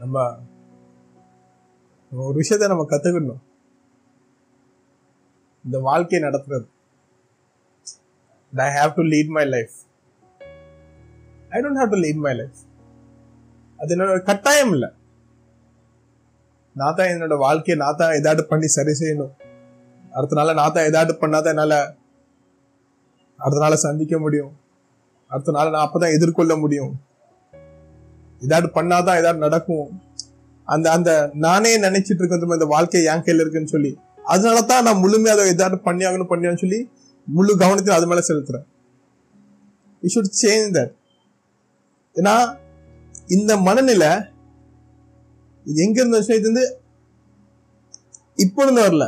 நம்ம ஒரு விஷயத்த நம்ம கத்துக்கணும். இந்த வாழ்க்கையை நடத்துறது. I have to lead my life I don't have to lead my life அது என்னோட கட்டாயம் இல்லை. நான் தான் என்னோட வாழ்க்கையை நான் தான் ஏதாவது பண்ணி சரி செய்யணும். அடுத்த நாள் நான் தான் ஏதாவது பண்ணாதான் என்னால அடுத்த நாளை சந்திக்க முடியும். அடுத்த நாள் நான் அப்பதான் எதிர்கொள்ள முடியும். ஏதாவது பண்ணாதான் ஏதாவது நடக்கும். அந்த அந்த நானே நினைச்சிட்டு இருக்கிற இந்த வாழ்க்கை என் கையில இருக்குன்னு சொல்லி அதனால தான் நான் முழுமையாக அதை ஏதாவது பண்ணி ஆகணும் பண்ணியான்னு சொல்லி முழு கவனத்தையும் அது மேல செலுத்துறேன். வி ஷுட் சேஞ்ச் தட் ஏன்னா இந்த மனநிலை இது எங்க இருந்த விஷயம் இது வந்து இப்போ இருந்து வரல.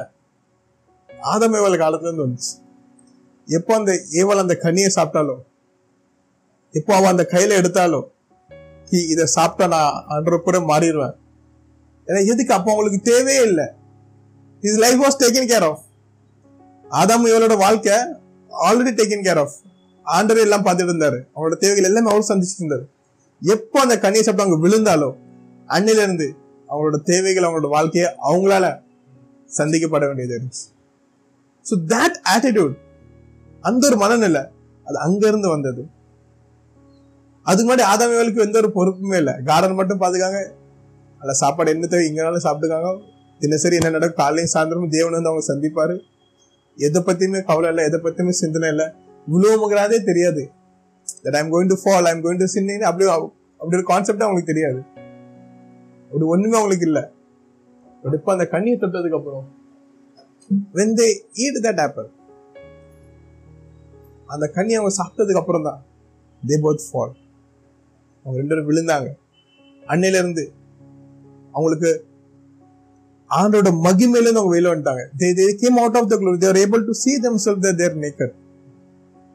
ஆதமேவல் காலத்துல இருந்து வந்துச்சு. எப்போ அந்த ஏவல் அந்த கனியை சாப்பிட்டாலோ எப்போ அவ அந்த கையில எடுத்தாலோ இதை சாப்பிட்டா நான் கூட மாறிடுவேன். ஏன்னா எதுக்கு? அப்போ அவங்களுக்கு தேவையே இல்லை. Is life was taken care of Adam இவளோட வாழ்க்கை ஆல்ரெடி டேக்கன் கேர் ஆஃப் ஆண்டர் எல்லாம் பார்த்துட்டு இருந்தாரு அவங்களோட தேவைகள் எல்லாமே அவரும் சந்திச்சுட்டு இருந்தாரு எப்போ அந்த கண்ணியை சாப்பிட்டு அவங்க விழுந்தாலோ அன்னில இருந்து அவங்களோட தேவைகள் அவங்களோட வாழ்க்கையை அவங்களால சந்திக்கப்பட வேண்டியது இருந்துச்சு. ஸோ தட் ஆட்டிடியூட் அந்த ஒரு மனநிலை அது அங்கிருந்து வந்தது. அதுக்கு முன்னாடி ஆதாமிகளுக்கு எந்த ஒரு பொறுப்புமே இல்லை. கார்டன் மட்டும் பாத்துக்காங்க அதில் சாப்பாடு என்ன தேவை இங்கனாலும் சாப்பிட்டுக்காங்க. தினசரி என்ன நடக்கும்? காலையும் சாயந்தரமும் தேவன் வந்து அவங்க சந்திப்பாரு. எதை பத்தியுமே கவலை இல்லை எதை பத்தியுமே சிந்தனை இல்லை. உலகமுங்கிறதே தெரியாது. That I'm going to fall I'm going to சின்ன அப்படி அப்படி ஒரு கான்செப்டே அவங்களுக்கு தெரியாது. அப்படி ஒண்ணுமே அவங்களுக்கு இல்லை. பட் இப்போ அந்த கண்ணியை தொட்டதுக்கு அப்புறம் when they eat that apple அந்த கண்ணி அவங்க சாப்பிட்டதுக்கு அப்புறம் தான் தே போத் ஃபால் அவங்க ரெண்டு பேரும் விழுந்தாங்க. அன்னையில இருந்து அவங்களுக்கு ஆண்டோட மகிமையில இருந்து அவங்க வெளில வந்துட்டாங்க. They they came out of the glory they're able to see see sell their naked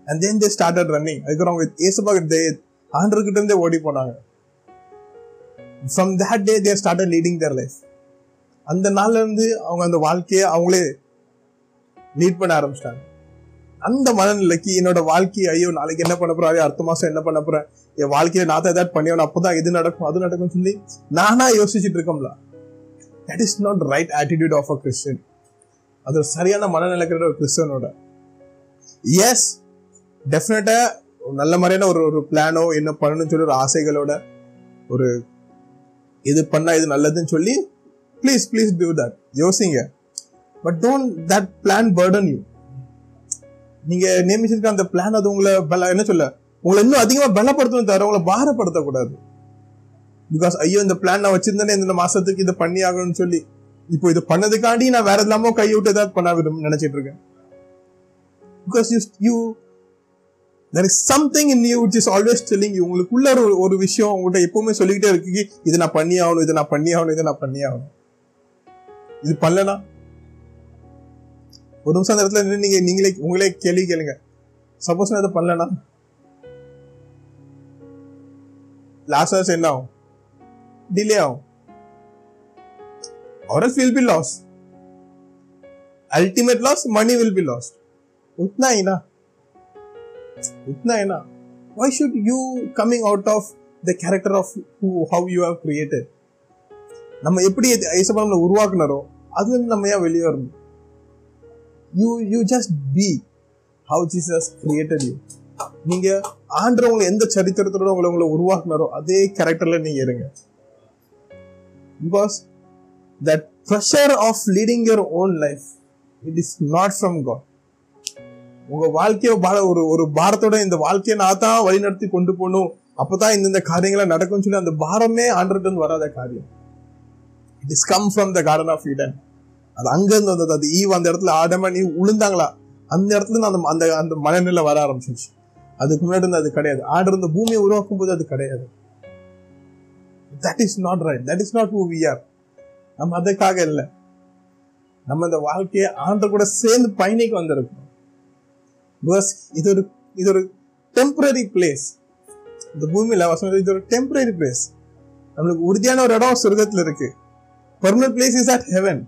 and then they they running அதுக்கப்புறம் அவங்க ஏசப்பா they ஆண்டர்கிட்ட இருந்தே ஓடி போனாங்க. From that day there started leading their life அந்த நாள்ல இருந்து அவங்க அந்த வாழ்க்கையை அவங்களே லீட் பண்ண ஆரம்பிச்சிட்டாங்க. அந்த மனநிலைக்கு என்னோட வாழ்க்கை ஐயோ நாளைக்கு என்ன பண்ண போறேன்? அடுத்த மாசம் என்ன பண்ண போறேன்? என் வாழ்க்கையில நான் தான் ஏதாவது பண்ணியவன் அப்பதான் இது நடக்கும் அது நடக்கும் சொல்லி நானா யோசிச்சுட்டு இருக்கோம்ல. That is not right attitude of a Christian அது ஒரு சரியான மனநிலைக்கிற ஒரு கிறிஸ்டியனோட எஸ் டெஃபினட்டா நல்ல மாதிரியான ஒரு ஒரு பிளானோ என்ன பண்ணணும்னு சொல்லி ஒரு ஆசைகளோட ஒரு இது பண்ணா இது நல்லதுன்னு சொல்லி ப்ளீஸ் ப்ளீஸ் டூ தட் யோசிங்க. But don't that plan burden you நீங்க நியமிச்சிருக்க அந்த பிளான் அது உங்களை என்ன சொல்ல? உங்களை இன்னும் அதிகமா பலப்படுத்தணும் தவிர உங்களை பாரப்படுத்தக்கூடாது. பிகாஸ் ஐயோ இந்த பிளான் நான் வச்சிருந்தேனே இந்த மாசத்துக்கு இதை பண்ணி ஆகணும்னு சொல்லி. இப்போ இது பண்ணதுக்காண்டி நான் வேற இல்லாம கை விட்டு ஏதாவது பண்ண விடும் நினைச்சிட்டு இருக்கேன். Because you you there is something in you which is always telling you உங்களுக்குள்ள ஒரு ஒரு விஷயம் உங்கள்கிட்ட எப்பவுமே சொல்லிக்கிட்டே இருக்கு. இதை நான் பண்ணி ஆகணும் இதை நான் பண்ணி ஆகணும் இதை நான் பண்ணி ஆகணும் இது பண்ணலனா? ஒரு நிமிஷம் அந்த இடத்துல நீங்க நீங்களே உங்களே கேள்வி கேளுங்க. சப்போஸ் நான் இதை பண்ணலனா? லாஸ்ட் என்ன ஆகும் डिले आओ और else will be lost ultimate loss money will be lost उतना ही ना उतना ही ना why should you coming out of the character of who how you have created நம்ம எப்படி ஐசப்பா நம்மளை உருவாக்குனாரோ அதுல இருந்து நம்ம ஏன் வெளியே வரணும் you you just be how Jesus created you நீங்க ஆண்டவங்களை எந்த சரித்திரத்தோட உங்களை உங்களை உருவாக்குனாரோ அதே கேரக்டர்ல நீங்க இருங்க. Because that pressure of leading your own life it is not from God உங்க வாழ்க்கையை பார ஒரு ஒரு பாரத்தோட இந்த வாழ்க்கையை நான் தான் வழிநடத்தி கொண்டு போகணும். அப்பதான் இந்த காரியங்களை நடக்கும்னு சொல்லி அந்த பாரமே ஆண்டர்கிட்ட இருந்து வராத காரியம். It is come from the garden of Eden அது அங்க இருந்து வந்தது. அது ஈவ் அந்த இடத்துல ஆடமா நீ உளுந்தாங்களா? அந்த இடத்துல இருந்து அந்த அந்த அந்த மனநிலை வர ஆரம்பிச்சிருச்சு. அதுக்கு முன்னாடி இருந்து அது கிடையாது. ஆடு இந்த பூமியை உருவாக்கும் போது அது கிடையாது. That is not right that is not who we are நம்ம அதுக்காக இல்லை. நம்ம இந்த வாழ்க்கையை ஆண்ட கூட சேர்ந்து பயணிக்க வந்திருக்கோம் பிகாஸ் இது ஒரு இது ஒரு டெம்பரரி பிளேஸ் இந்த பூமியில் வசனம் இது ஒரு டெம்பரரி பிளேஸ் நம்மளுக்கு உறுதியான ஒரு இடம் சொர்க்கத்தில் இருக்கு. Permanent place is at heaven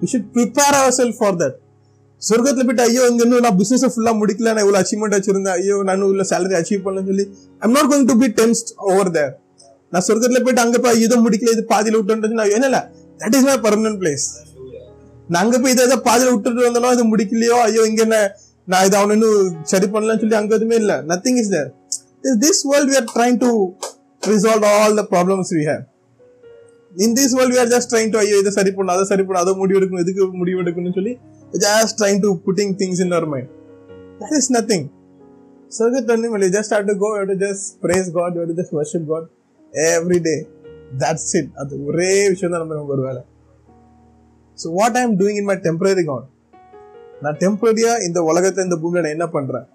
we should prepare ourself for that சொர்க்கத்துல போயிட்டு ஐயோ இங்க இன்னும் நான் பிசினஸ் ஃபுல்லா முடிக்கல நான் இவ்வளவு அச்சீவ்மெண்ட் வச்சிருந்தேன். ஐயோ நான் இவ்வளவு சேலரி அச்சீவ் பண்ணலன்னு சொல்லி I'm not going to be tensed over there நான் சொர்க்கத்துல போயிட்டு அங்க போய் இதை முடிக்கல இது பாதியில விட்டு நான் என்ன that is my permanent place நான் அங்க போய் இதை ஏதாவது பாதியில விட்டுட்டு வந்தாலும் இது முடிக்கலையோ ஐயோ இங்க என்ன நான் இதை அவனு இன்னும் சரி பண்ணலன்னு சொல்லி அங்க எதுவுமே இல்ல. Nothing is there this world we are trying to resolve all the problems we have in this world we are just trying to ஐயோ இதை சரி பண்ணும் அதை சரி பண்ணும் அதை முடிவு எடுக்கணும் எதுக்கு முடிவு எடுக்கணும்னு சொல்லி just trying to putting things in our mind. That is nothing. Circuit only, you just have to go, you have to just praise God, you have to just worship God every day. அது ஒரே விஷயம் தான் நம்ம ஒரு வேலை. So what I am doing in my temporary god நான் டெம்பரரியாக இந்த உலகத்தை இந்த பூமியில் நான் என்ன பண்ணுறேன்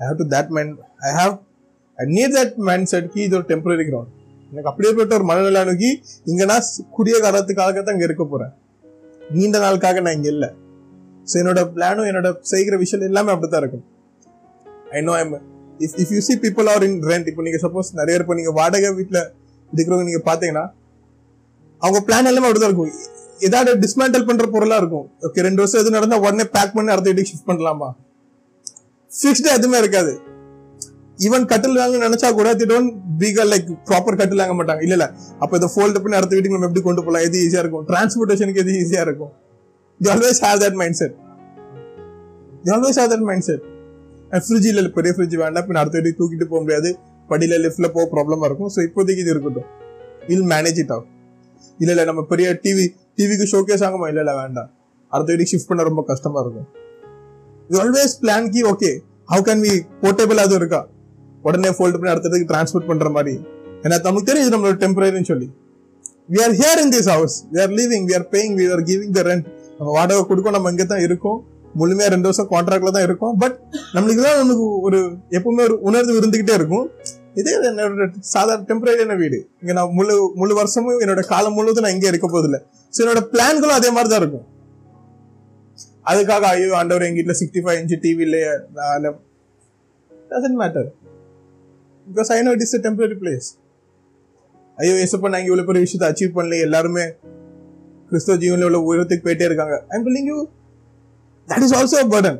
I have to that mind I have I need that mindset கி இது ஒரு டெம்பரரி கிரவுண்ட் எனக்கு அப்படியேப்பட்ட ஒரு மனநிலை அணுகி இங்கே நான் குறுகிய காலத்துக்காக தான் இங்கே இருக்க போகிறேன் நீண்ட நாளுக்காக நான் இங்கே இல்லை. ஸோ என்னோட பிளானும் என்னோட செய்கிற விஷயம் எல்லாமே அப்படித்தான் இருக்கும். I know I'm if if you see people are in rent இப்போ நீங்க சப்போஸ் நிறைய இப்போ நீங்க வாடகை வீட்டில் இருக்கிறவங்க நீங்க பாத்தீங்கன்னா அவங்க பிளான் எல்லாமே அப்படிதான் இருக்கும். ஏதாவது டிஸ்மேண்டல் பண்ற பொருளா இருக்கும். ஓகே ரெண்டு வருஷம் எது நடந்தா உடனே பேக் பண்ணி அடுத்த வீட்டுக்கு ஷிஃப்ட் பண்ணலாமா? ஃபிக்ஸ்டே எதுவுமே இருக்காது. ஈவன் கட்டிலாங்க நினைச்சா கூட தி டோன்ட் பீகர் லைக் ப்ராப்பர் கட்டில் வாங்க மாட்டாங்க. இல்ல இல்ல. அப்ப இதை ஃபோல்ட் பண்ணி அடுத்த வீட்டுக்கு நம்ம எப்படி கொண்டு போகலாம்? எது ஈஸியா இருக்கும்? டிரான்ஸ்போர்டேஷனுக்கு எது ஈஸியா இருக்கும்? They always have that mindset they always have that mindset fridge பெரிய ஃப்ரிட்ஜ் வேண்டாம் பின் அடுத்த வீட்டுக்கு தூக்கிட்டு போக முடியாது. படியில லிஃப்ட்ல போக ப்ராப்ளமாக இருக்கும். ஸோ இப்போதைக்கு இது இருக்கட்டும். இல் மேனேஜ் இட் ஆகும் இல்ல இல்ல நம்ம பெரிய டிவி டிவிக்கு ஷோகேஸ் ஆகுமா இல்ல இல்ல வேண்டாம். அடுத்த வீட்டுக்கு ஷிஃப்ட் பண்ண ரொம்ப கஷ்டமா இருக்கும். You always plan Ki okay how can we portable அதுவும் இருக்கா? உடனே ஃபோல்டு பண்ணி அடுத்ததுக்கு டிரான்ஸ்போர்ட் பண்ற மாதிரி. ஏன்னா நமக்கு தெரியும் இது நம்மளோட டெம்பரரின்னு சொல்லி. We are here in this house we are living we are paying we are giving the rent நம்ம வாடகை கொடுக்கும் நம்ம இங்கே தான் இருக்கோம். முழுமையா ரெண்டு வருஷம் கான்ட்ராக்ட்ல தான் இருக்கும். பட் நம்மளுக்கு தான் நமக்கு ஒரு எப்பவுமே ஒரு உணர்வு இருந்துகிட்டே இருக்கும். இதே என்னோட சாதாரண டெம்பரரியான வீடு. இங்க நான் முழு முழு வருஷமும் என்னோட காலம் முழுவதும் நான் இங்கே இருக்க போதில்லை ஸோ என்னோட பிளான்களும் அதே மாதிரி தான் இருக்கும். அதுக்காக ஐயோ ஆண்டவர் எங்க வீட்டில் சிக்ஸ்டி ஃபைவ் இன்ச்சு டிவி இல்லையே doesn't matter because I know it is temporary place ஐயோ எசப்பா நான் இவ்வளோ பெரிய விஷயத்தை அச்சீவ் பண்ணல எல்லாருமே கிறிஸ்தவ ஜீவனில் உள்ள உயரத்துக்கு போயிட்டே இருக்காங்க. I am you that is also burden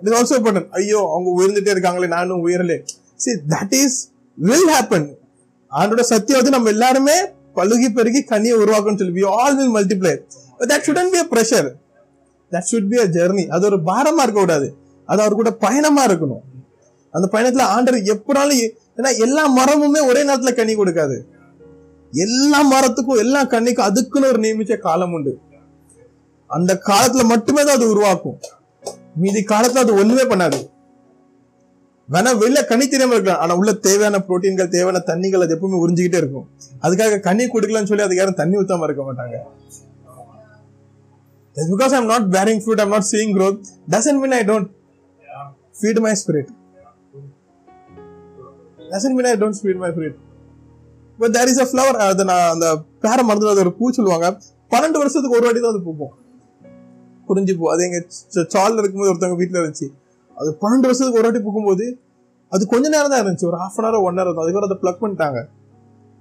it is also burden ஐயோ அவங்க உயர்ந்துட்டே இருக்காங்களே நானும் உயரலே. See that is will happen ஆண்டோட சத்தியம் வந்து நம்ம எல்லாருமே பழுகி பெருகி கனியை உருவாக்கணும்னு சொல்லி we all will multiply that shouldn't be a pressure that should be a journey அது ஒரு பாரமா இருக்கக்கூடாது. அது அவர் கூட பயணமா இருக்கணும். அந்த பயணத்துல ஆண்டர் எப்படாலும் ஏன்னா எல்லா மரமுமே ஒரே நேரத்துல கனி கொடுக்காது. எல்லா மரத்துக்கும் எல்லா கண்ணிக்கும் அதுக்குன்னு ஒரு நியமிச்ச காலம் உண்டு. அந்த காலத்துல மட்டுமே தான் அது உருவாக்கும். மீதி காலத்துல அது ஒண்ணுமே பண்ணாது. வேணா வெளில கனி தெரியாம இருக்கலாம். ஆனா உள்ள தேவையான புரோட்டீன்கள் தேவையான தண்ணிகள் அது எப்பவுமே உறிஞ்சிக்கிட்டே இருக்கும். அதுக்காக கண்ணி கொடுக்கலன்னு சொல்லி அதுக்கு யாரும் தண்ணி ஊத்தாம இருக்க மாட்டாங்க. Just because I'm not bearing fruit, I'm not seeing growth, doesn't mean I don't feed my spirit. Doesn't mean I don't feed my spirit. But there is a flower அது நான் அந்த பேர மறந்து அது ஒரு பூ சொல்லுவாங்க. பன்னெண்டு வருஷத்துக்கு ஒரு வாட்டி தான் அது பூக்கும். புரிஞ்சு பூ. அது எங்க சால்ல இருக்கும்போது ஒருத்தவங்க வீட்டில் இருந்துச்சு. அது பன்னெண்டு வருஷத்துக்கு ஒரு வாட்டி பூக்கும்போது அது கொஞ்ச நேரம் தான் இருந்துச்சு. ஒரு half an hour one hour தான். அதுக்கப்புறம் அதை ப்ளக் பண்ணிட்டாங்க.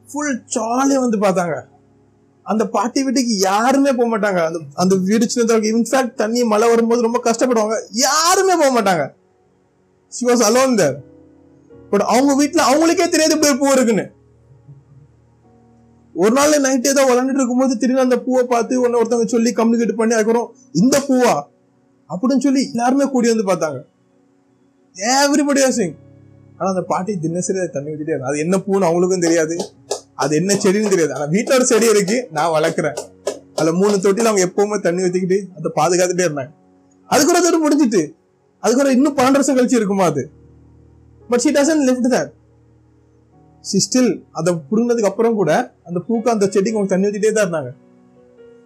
ஃபுல் சாலே வந்து பார்த்தாங்க. அந்த பாட்டி வீட்டுக்கு யாருமே போக மாட்டாங்க. அந்த அந்த வீடு சின்னதாக இன்ஃபேக்ட் தண்ணி மழை வரும்போது ரொம்ப கஷ்டப்படுவாங்க. யாருமே போக மாட்டாங்க. She was alone there but அவங்க வீட்டில் அவங்களுக்கே தெரியாது போய் பூ இருக்குன்னு. ஒரு நாள் நைட்டே ஏதோ விளாண்டுட்டு இருக்கும்போது திடீர்னு அந்த பூவை பார்த்து ஒன்னு ஒருத்தவங்க சொல்லி கம்யூனிகேட் பண்ணி அதுக்கப்புறம் இந்த பூவா? அப்படின்னு சொல்லி எல்லாருமே கூடி வந்து பார்த்தாங்க. எவ்ரிபடி சிங் ஆனா அந்த பாட்டி தினசரி அதை தண்ணி ஊற்றிட்டே அது என்ன பூன்னு அவங்களுக்கும் தெரியாது. அது என்ன செடின்னு தெரியாது. ஆனா வீட்டுல ஒரு செடி இருக்கு. நான் வளர்க்குறேன். அதுல மூணு தொட்டில அவங்க எப்பவுமே தண்ணி ஊத்திக்கிட்டு அதை பாதுகாத்துட்டே இருந்தாங்க. அதுக்கு ஒரு அதோட முடிஞ்சிட்டு. அதுக்கு இன்னும் பன்னெண்டு வருஷம் கழிச்சு இருக்குமா அது? But she doesn't lift that still அதை புடுங்கினதுக்கு அப்புறம் கூட அந்த பூக்கு அந்த செடிக்கு அவங்க தண்ணி ஊத்திட்டே தான் இருந்தாங்க.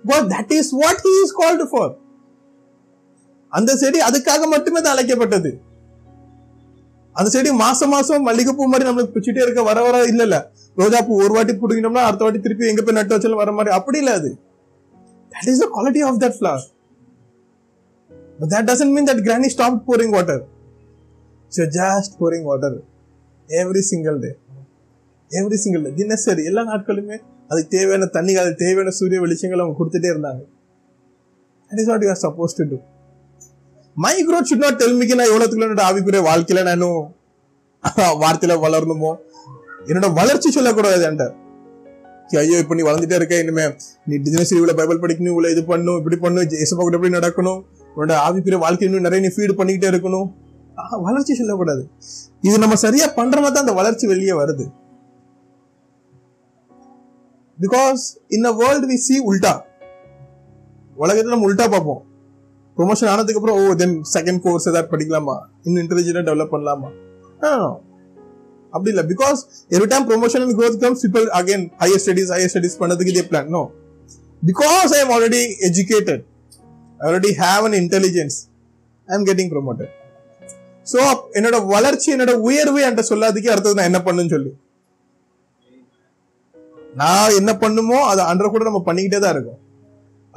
But that is what he is called for அந்த செடி அதுக்காக மட்டுமே தான் அழைக்கப்பட்டது. அந்த செடி மாசம் மாசம் மல்லிகைப்பூ மாதிரி நம்மளுக்கு பிச்சுட்டே இருக்க வர வர இல்ல இல்ல ரோஜா பூ ஒரு வாட்டி பிடிக்கணும்னா அடுத்த வாட்டி திருப்பி எங்க போய் நட்டு வச்சாலும் வர மாதிரி. அப்படி இல்ல அது. That is the quality of that flower But that doesn't mean that granny stopped pouring water. She was just pouring water every single day. Every single தினசரி எல்லா நாட்களுமே அதுக்கு தேவையான தண்ணி அதுக்கு தேவையான சூரிய வெளிச்சங்கள் அவங்க கொடுத்துட்டே இருந்தாங்க. At is what you are suppose to do my growth should not டெல்மிக்கு நான் எவ்வளவுக்குள்ள என்னோட ஆவிக்குரிய வாழ்க்கையில நானும் வார்த்தையில வளரணுமோ? என்னோட வளர்ச்சி சொல்லக்கூடாது என்கிட்ட. ஐயோ இப்போ நீ வளர்ந்துட்டே இருக்க இனிமே நீ தினசரி இவ்வளோ பைபிள் படிக்கணும் இவ்வளோ இது பண்ணும் இப்படி பண்ணும் இயேசுப்பா கூட எப்படி நடக்கணும்? உன்னோட ஆவிக்குரிய வாழ்க்கை இன்னும் நிறைய நீ ஃபீடு பண்ணிக்கிட்டே இருக்கணும். ஆஹ், வளர்ச்சி சொல்லக்கூடாது. இது நம்ம சரியா பண்றமா தான் அந்த வளர்ச்சி வெளியே வருது. Because in a world we see உல்டா உலகத்தில் நம்ம உல்டா பார்ப்போம். ப்ரொமோஷன் ஆனதுக்கு அப்புறம் ஓ தென் செகண்ட் கோர்ஸ் ஏதாவது படிக்கலாமா? இன்னும் இன்டெலிஜென்டா டெவலப் பண்ணலாமா? அப்படி இல்லை. Because every time promotion and growth comes people again higher studies higher studies பண்ணதுக்கு இதே plan no because I am already educated already have an intelligence I am getting promoted so என்னோட வளர்ச்சி என்னோட உயர்வு என்கிட்ட சொல்லாததுக்கு அடுத்தது நான் என்ன பண்ணுன்னு சொல்லி. நான் என்ன பண்ணுமோ அதை அன்ற கூட நம்ம பண்ணிக்கிட்டே தான் இருக்கோம்.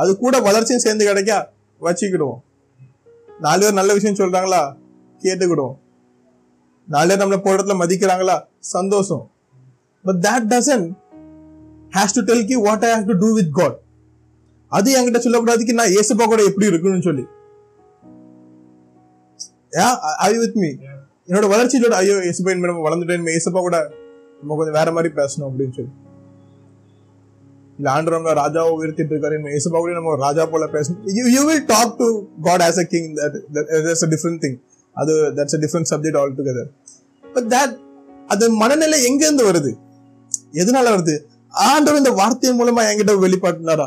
அது கூட வளர்ச்சியும் சேர்ந்து கிடைக்கா வச்சுக்கிடுவோம். நாலு பேர் நல்ல விஷயம் சொல்றாங்களா? கேட்டுக்கிடுவோம். நாலு பேர் நம்மளை போடுறதுல மதிக்கிறாங்களா? சந்தோஷம். But that doesn't has to tell you what I have to do with God. அது என்கிட்ட சொல்லக்கூடாதுக்கு நான் ஏசப்பா கூட எப்படி இருக்கணும்னு சொல்லி. ஐ வித் மீ என்னோட வளர்ச்சியோட ஐயோ ஏசப்பா நம்ம வளர்ந்துட்டேன் ஏசப்பா கூட நம்ம கொஞ்சம் வேற மாதிரி பேசணும் அப்படின்னு சொல்லி. இல்ல ஆண்டவங்க ராஜாவை உயர்த்திட்டு இருக்காரு. இனிமே கூட நம்ம ராஜா போல பேசணும் you you will talk to God as a king that that's a different thing அது that's a different subject altogether but that அது மனநிலை எங்க இருந்து வருது? எதனால வருது? ஆண்டவர் இந்த வார்த்தை மூலமா என்கிட்ட வெளிப்பாட்டினாரா?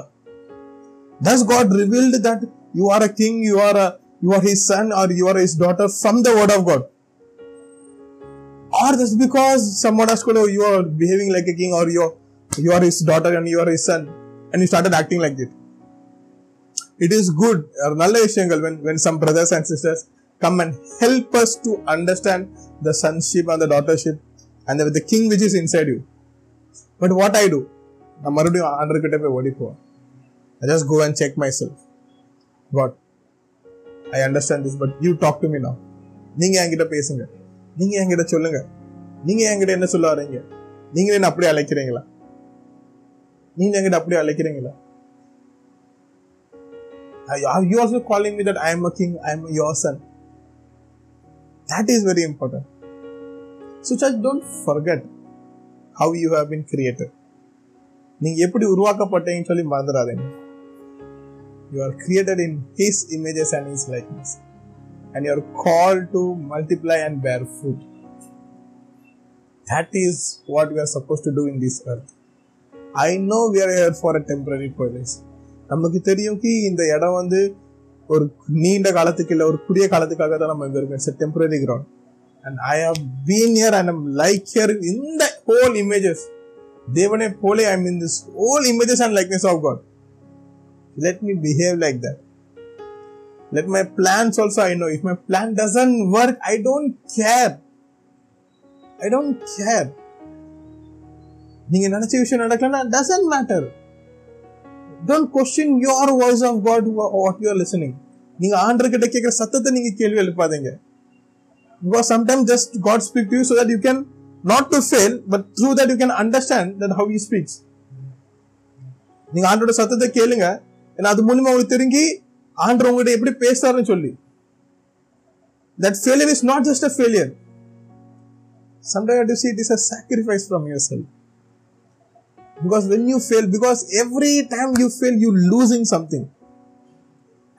Does God revealed that you are a king you are a you are his son or you are his daughter from the word of God or this because someone as கூட you are behaving like a king or you are you are his daughter and you are his son and he started acting like it it is good ஒரு நல்ல விஷயங்கள் when when some brothers and sisters come and help us to understand the sonship and the daughtership and the, the king which is inside you but what i do நான் மறுபடியும் ஆண்டர் கிட்ட போய் ஓடி போவேன் just go and check myself God I understand this but you talk to me now நீங்கள் என்கிட்ட பேசுங்க நீங்கள் என்கிட்ட சொல்லுங்க நீங்கள் என்கிட்ட என்ன சொல்ல வரீங்க நீங்களே என்ன அப்படியே அழைக்கிறீங்களா நீங்க என்கிட்ட அப்படியே அழைக்கிறீங்களா Are you also calling me that I am a king, I am your son? That is very important. So, church, don't forget how you have been created. நீங்க எப்படி உருவாக்கப்பட்டீங்கன்னு சொல்லி மறந்துடாதீங்க you are created in his images and his likeness and you are call to multiply and bear fruit that is what we are suppose to do in this earth I know we are here for a temporary purpose நமக்கு தெரியும் கி இந்த இடம் வந்து ஒரு நீண்ட காலத்துக்கு இல்லை ஒரு குறுகிய காலத்துக்காக தான் நம்ம இங்கே இருக்கோம். It's temporary ground and I have been here and I'm like here இந்த ஹோல் இமேஜஸ் தேவனே போலே I mean this whole images and likeness of God let me behave like that let my plans also i know. If my plan doesn't work i don't care. I don't care. நீங்க நினைச்ச விஷயம் நடக்கலன்னா doesn't matter don't question your voice of god what you are listening நீங்க ஆண்டர் கிட்ட கேட்கிற சத்தத்தை நீங்க கேள்வி எழுப்பாதீங்க because sometimes just god speak to you so that you can not to fail but through that you can understand that how he speaks நீங்க ஆண்டோட சத்தத்தை கேளுங்க ஏன்னா அது மூலியமா உங்களுக்கு தெரிஞ்சு ஆண்டர் உங்ககிட்ட எப்படி பேசுறாருன்னு சொல்லி that failure is not just a failure sometimes you have to see it is a sacrifice from yourself because when you fail because every time you fail you losing something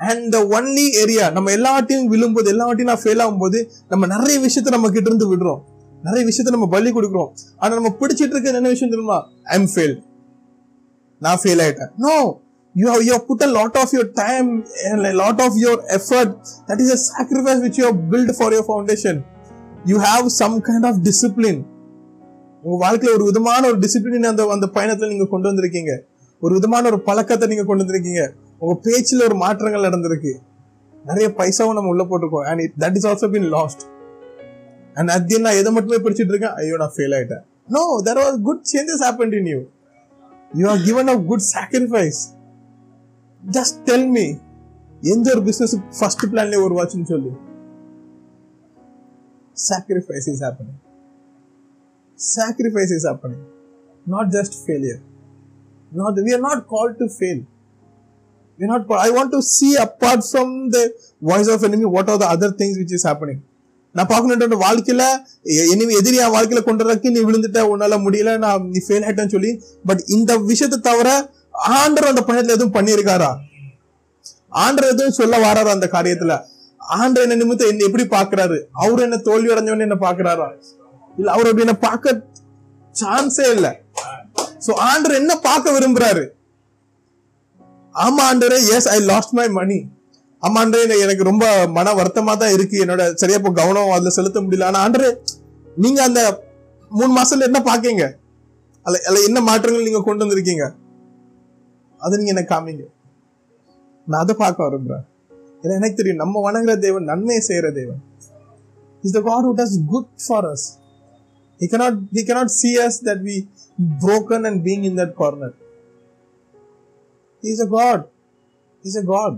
and the only area நம்ம எல்லாத்தையும் விழும்போது எல்லா நான் fail ஆகும்போது நம்ம நிறைய விஷயத்த நம்ம கிட்ட இருந்து விடுறோம் நிறைய விஷயத்த நம்ம பலி கொடுக்குறோம் ஆனால் நம்ம பிடிச்சிட்டு இருக்க என்ன விஷயம் தெரியுமா ஐ எம் ஃபெயில் நான் ஃபெயில் ஆயிட்டேன் no you have you put a lot of your time lot of your effort that is a sacrifice which you build for your foundation you have some kind of discipline உங்க வாழ்க்கையில ஒரு விதமான ஒரு discipline அந்த அந்த பயணத்துல நீங்க கொண்டு வந்திருக்கீங்க. ஒரு விதமான ஒரு பழக்கத்தை நீங்க கொண்டு வந்திருக்கீங்க. உங்க பேச்சுல ஒரு மாற்றங்கள் நடந்திருக்கு. நிறைய பைசாவும் நம்ம உள்ள போட்டிருக்கோம். And that is also been lost and அது நான் எதை மட்டுமே படிச்சுட்டு இருக்கேன்? ஐயோ நான் ஃபெயில் ஆயிட்டேன். No there are good changes happen in you you are given a good sacrifice just tell me எந்த ஒரு பிசினஸ் ஃபர்ஸ்ட் பிளான்லயே உருவாச்சுன்னு சொல்லு. Sacrifice is happening Sacrifice is happening. Not just failure. Not we are not called to fail. We are not. Called, I want to see apart from the voice of enemy. What are the other things which is happening? நான் பார்க்கணுன்ற வாழ்க்கையில இனிமே எதிரி என் வாழ்க்கையில கொண்டு வரக்கு நீ விழுந்துட்ட உன்னால முடியல நான் நீ ஃபெயில் ஆயிட்டேன்னு சொல்லி பட் இந்த விஷயத்தை தவிர ஆண்டர் அந்த பயணத்துல எதுவும் பண்ணியிருக்காரா ஆண்டர் எதுவும் சொல்ல வராரா அந்த காரியத்துல ஆண்டர் என்ன நிமித்தம் என்ன எப்படி பாக்குறாரு அவர் என்ன தோல்வி அடைஞ்சவன்னு என்ன பாக்குறாரா இல்ல அவர் அப்படி என்ன பார்க்க சான்ஸே இல்ல. சோ ஆண்டர் என்ன பார்க்க விரும்புறாரு? ஆமா ஆண்டரே yes I lost my money ஆமா ஆண்டரே எனக்கு ரொம்ப மன வருத்தமா தான் இருக்கு. என்னோட சரியா இப்போ கவனம் அதுல செலுத்த முடியல. ஆனா ஆண்டரே நீங்க அந்த மூணு மாசத்துல என்ன பாக்கீங்க அல்ல அல்ல என்ன மாற்றங்கள் நீங்க கொண்டு வந்திருக்கீங்க? அதை நீங்க எனக்கு காமிங்க. நான் அதை பார்க்க விரும்புறேன். ஏன்னா எனக்கு தெரியும் நம்ம வணங்குற தேவன் நன்மையை செய்யற தேவன். Is the God who does good for us he cannot he cannot see us that we broken and being in that corner he is a god he's a god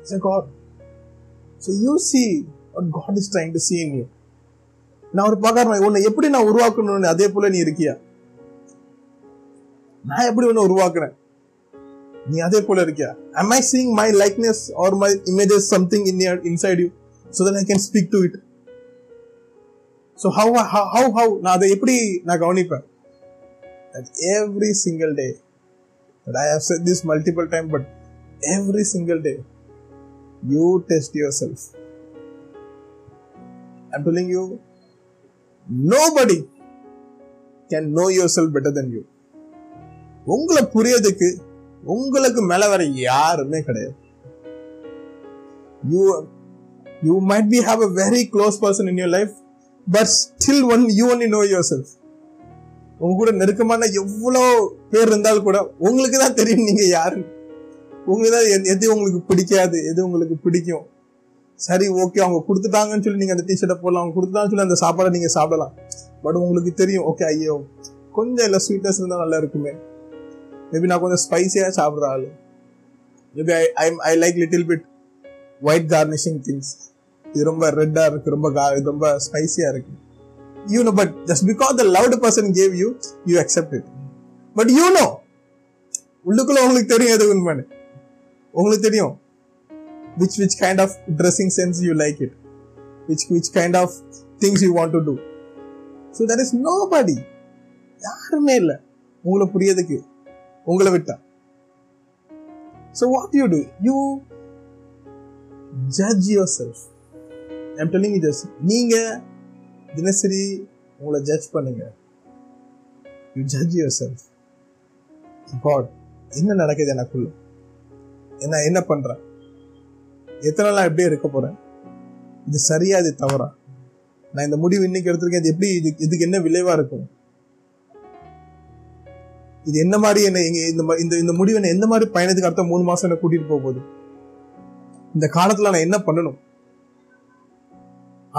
he's a god so you see what god is trying to see in you நான் ஒரு பார்க்கறேன் உன்னை எப்படி நான் உருவாக்கணும்னு அதே போல நீ இருக்கியா நான் எப்படி உன்னை உருவாக்குறேன் நீ அதே போல இருக்கியா am i seeing my likeness or my images something in your inside you so that i can speak to it so how how how, how நான் அதை எப்படி நான் கவனிப்பேன் that every single day that i have said this multiple time but every single day you test yourself i'm telling you nobody can know yourself better than you உங்களை புரியறதுக்கு உங்களுக்கு மேல வேற யாருமே கிடையாது you you might be have a very close person in your life but still one you only know yourself உங்க கூட நெருக்கமான எவ்வளோ பேர் இருந்தாலும் கூட உங்களுக்கு தான் தெரியும் நீங்க யாரு. உங்களுக்கு தான் எது- உங்களுக்கு பிடிக்காது எது உங்களுக்கு பிடிக்கும். சரி ஓகே அவங்க கொடுத்துட்டாங்கன்னு சொல்லி நீங்கள் அந்த டிஷர்ட்டை போடலாம். அவங்க கொடுத்துட்டாங்கன்னு சொல்லி அந்த சாப்பாடை நீங்கள் சாப்பிடலாம். பட் உங்களுக்கு தெரியும் ஓகே ஐயோ கொஞ்சம் இல்லை ஸ்வீட்னஸ் இருந்தால் நல்லா இருக்குமே. மேபி நான் கொஞ்சம் ஸ்பைசியாக சாப்பிட்ற ஆள். Maybe I I I like little bit white garnishing things இது ரொம்ப ரெட்டா இருக்கு ரொம்ப இது ரொம்ப ஸ்பைசியா இருக்கு. You know but just because the loved person gave you you accept it but you know உள்ளுக்குள்ள உங்களுக்கு தெரியும் எது உண்மைன்னு. உங்களுக்கு தெரியும். Which which kind of dressing sense you like it which which kind of things you want to do so that is no nobody யாருமே இல்லை. உங்களை புரியதுக்கு உங்களை விட்டா. So what you do you judge yourself I'm telling this. நீங்கள் தினசரி உங்களை judge பண்ணுங்க. You judge yourself God என்ன நடக்குது எனக்குள்ள? என்ன என்ன பண்ணுறேன் எத்தனை நாள் எப்படியே இருக்க போகிறேன் இது சரியா இது தவறா? நான் இந்த முடிவு இன்னைக்கு எடுத்திருக்கேன். இது எப்படி இது இதுக்கு என்ன விளைவாக இருக்கும்? இது என்ன மாதிரி என்ன இந்த மாதிரி இந்த இந்த முடிவு என்ன எந்த மாதிரி பயணத்துக்கு அடுத்த மூணு மாதம் என்ன கூட்டிகிட்டு போக போகுது? இந்த காலத்தில் நான் என்ன பண்ணணும்?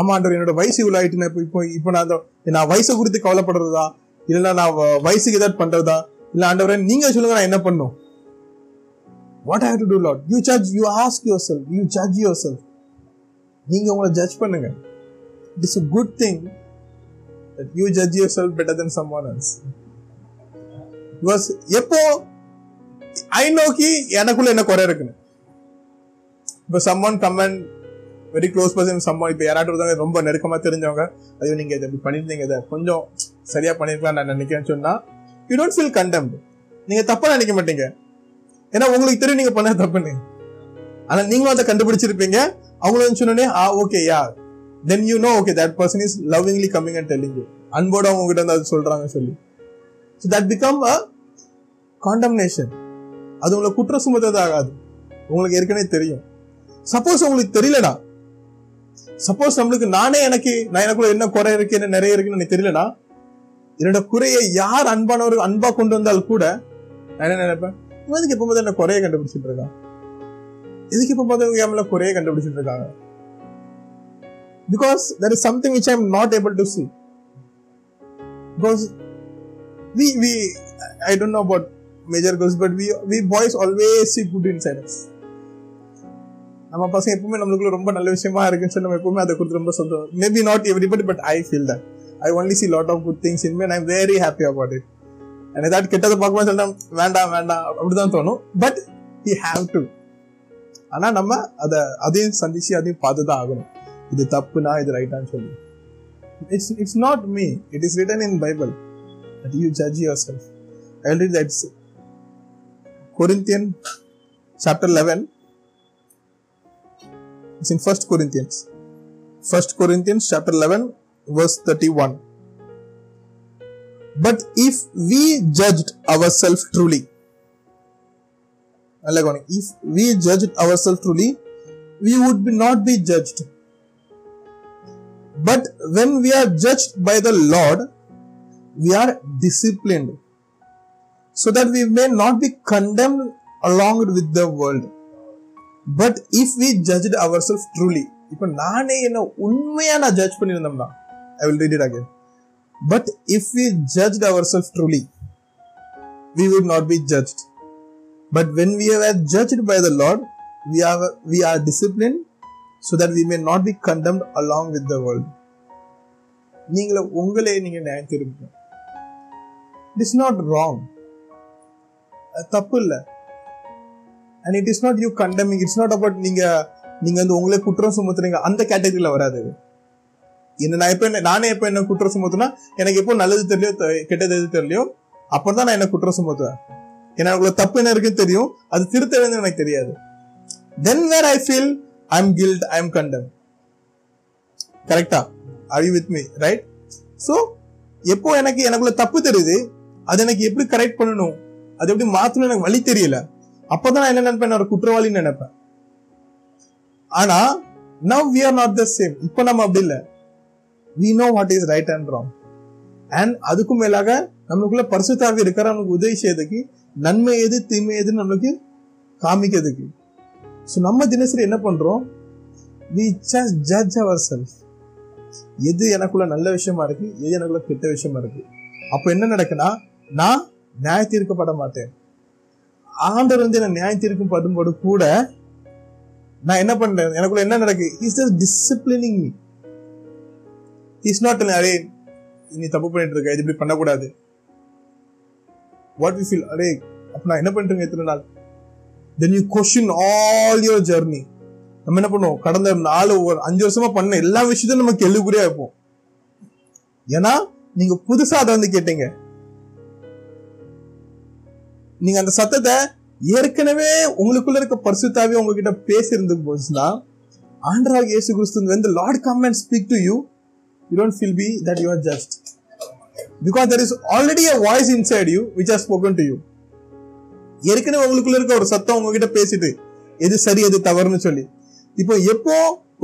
ஆமாண்டவர் என்னோட வயசு இவ்வளவு ஆயிட்டு நான் இப்போ இப்போ நான் நான் வயசை குறித்து கவலைப்படுறதா? இல்லைன்னா நான் வயசுக்கு ஏதாவது பண்றதா? இல்ல ஆண்டவரே நீங்க சொல்லுங்க நான் என்ன பண்ணும்? What have to do lot you charge you ask yourself you charge yourself நீங்க உங்களை ஜட்ஜ் பண்ணுங்க. It is a good thing that you judge better than someone else because எப்போ ஐ நோக்கி எனக்குள்ள என்ன குறை இருக்குன்னு? இப்போ someone come and very close person someone இப்போ யாராட்டும் ஒருத்தவங்க ரொம்ப நெருக்கமாக தெரிஞ்சவங்க ஐயோ நீங்கள் இதை இப்படி பண்ணியிருந்தீங்க இதை கொஞ்சம் சரியாக பண்ணியிருக்கலாம் நான் நினைக்கிறேன்னு சொன்னால் யூ டோன்ட் ஃபீல் கண்டெம் நீங்கள் தப்பாக நினைக்க மாட்டீங்க. ஏன்னா உங்களுக்கு தெரியும் நீங்கள் பண்ண தப்புன்னு. ஆனால் நீங்களும் அதை கண்டுபிடிச்சிருப்பீங்க. அவங்களும் சொன்னோடனே ஆ okay yeah then you know okay that person is lovingly coming and telling you அன்போட அவங்க கிட்ட வந்து அது சொல்கிறாங்க சொல்லி. So that become a condemnation அது உங்களை குற்றம் சுமத்தது ஆகாது. உங்களுக்கு ஏற்கனவே தெரியும். சப்போஸ் உங்களுக்கு தெரியலடா சப்போஸ் நம்மளுக்கு நானே எனக்கு நான் எனக்குள்ள என்ன குறை இருக்கு என்ன நிறைய இருக்குன்னு எனக்கு தெரியலனா என்னோட குறையை யார் அன்பானவர் அன்பா கொண்டு வந்தால் கூட நான் என்ன நினைப்பேன்? இவன் எதுக்கு எப்போ என்ன குறைய கண்டுபிடிச்சிட்டு இருக்கான்? எதுக்கு இப்ப பார்த்தவங்க என் குறைய கண்டுபிடிச்சிட்டு இருக்காங்க? Because there is something which I am not able to see because we we I don't know about major girls, but we we boys always see good inside us. நம்ம பசங்க எப்பவுமே நம்மளுக்குள்ள ரொம்ப நல்ல விஷயமா இருக்குன்னு சொல்லி நம்ம எப்பவுமே அதை கொடுத்து ரொம்ப சொல்றோம் maybe not everybody but I feel that I only see lot of good things in mean I very happy about it எனக்கு ஏதாவது கெட்டதை பார்க்கும்போது சொல்லிட்டேன் வேண்டாம் வேண்டாம். அப்படிதான் தோணும். பட் யூ ஹாவ் டு ஆனா நம்ம அதை அதையும் சந்திச்சு அதையும் பார்த்து தான் ஆகணும். இது தப்புனா இது ரைட்டான்னு சொல்லி. It's it's not me it is written in Bible but you judge yourself I read that's Corinthian chapter eleven It's in 1 Corinthians. 1 Corinthians chapter 11 verse 31. But if we judged ourselves truly, if we judged ourselves truly, we would not be judged. But when we are judged by the Lord, we are disciplined so that we may not be condemned along with the world. But if we judge ourself truly இப்போ நானே என்ன உண்மையாக நான் judge பண்ணியிருந்தோம்னா I will read it again but if we judge ourself truly we would not be judge but when we are judge by the Lord we are we are discipline so that we may not be condemned along with the world நீங்கள உங்களே நீங்க நியாயம் திருப்பணும் it not wrong தப்பு இல்லை and it is not you condemning it's not about நீங்க நீங்க வந்து உங்களே குற்றம் சுமத்துறீங்க. அந்த கேட்டகரியில வராது. என்ன நான் எப்ப நானே எப்போ என்ன குற்றம் சுமத்துனா எனக்கு எப்போ நல்லது தெரியலையோ கெட்டது எது தெரியலையோ அப்பதான் நான் என்ன குற்றம் சுமத்துவேன். ஏன்னா உங்களுக்கு தப்பு என்ன இருக்குன்னு தெரியும். அது திருத்த வேண்டும் எனக்கு தெரியாது. Then where I feel I am guilt I am condemn கரெக்டா I with me right so எப்போ எனக்கு எனக்குள்ள தப்பு தெரியுது அது எனக்கு எப்படி கரெக்ட் பண்ணணும்? அது எப்படி மாத்தணும் எனக்கு வழி தெரியல. அப்பதான் நான் என்ன நினைப்பேன்? ஒரு குற்றவாளின்னு நினைப்பேன். ஆனா now we are not the same இப்போ நம்ம அப்படி இல்லை. We know what is right and wrong and அதுக்கும் மேலாக நம்மளுக்குள்ள பரிசுத்தாவி இருக்கிற நமக்கு உதவி செய்யறதுக்கு நன்மை எது தீமை எதுன்னு நம்மளுக்கு காமிக்கிறதுக்கு. ஸோ நம்ம தினசரி என்ன பண்றோம்? We just judge our self எது எனக்குள்ள நல்ல விஷயமா இருக்கு? எது எனக்குள்ள கெட்ட விஷயமா இருக்கு? அப்போ என்ன நடக்குன்னா நான் நியாய தீர்க்கப்பட மாட்டேன். ஆண்டர் வந்து என்ன நியாய படும்போது கூட நான் என்ன பண்றேன்? எனக்குள்ள என்ன நடக்கு is just disciplining me is not array நீ தப்பு பண்ணிட்டு இருக்க. இது இப்படி பண்ணக்கூடாது. வாட் யூ ஃபீல் அரே அப்ப நான் என்ன பண்ணிட்டு எத்தனை நாள்? Then you question all your journey நம்ம என்ன பண்ணுவோம்? கடந்த நாலு ஒரு அஞ்சு வருஷமா பண்ண எல்லா விஷயத்தையும் நம்ம கேள்விக்குறியா இருப்போம் ஏன்னா நீங்க புதுசா அதை வந்து கேட்டீங்க. நீங்க அந்த சத்தத்தை ஏற்கனவே உங்களுக்குள்ள இருக்க பரிசுத்தாவே உங்ககிட்ட பேசியிருந்து போச்சுன்னா ஆண்டராக இயேசு கிறிஸ்து வந்து lord lord come and speak you you you don't feel be that you are judged because there is already a voice inside you which has spoken to ஏற்கனவே உங்களுக்குள்ள இருக்க ஒரு சத்தம் உங்ககிட்ட பேசிட்டு எது சரி எது தவறுன்னு சொல்லி. இப்போ எப்போ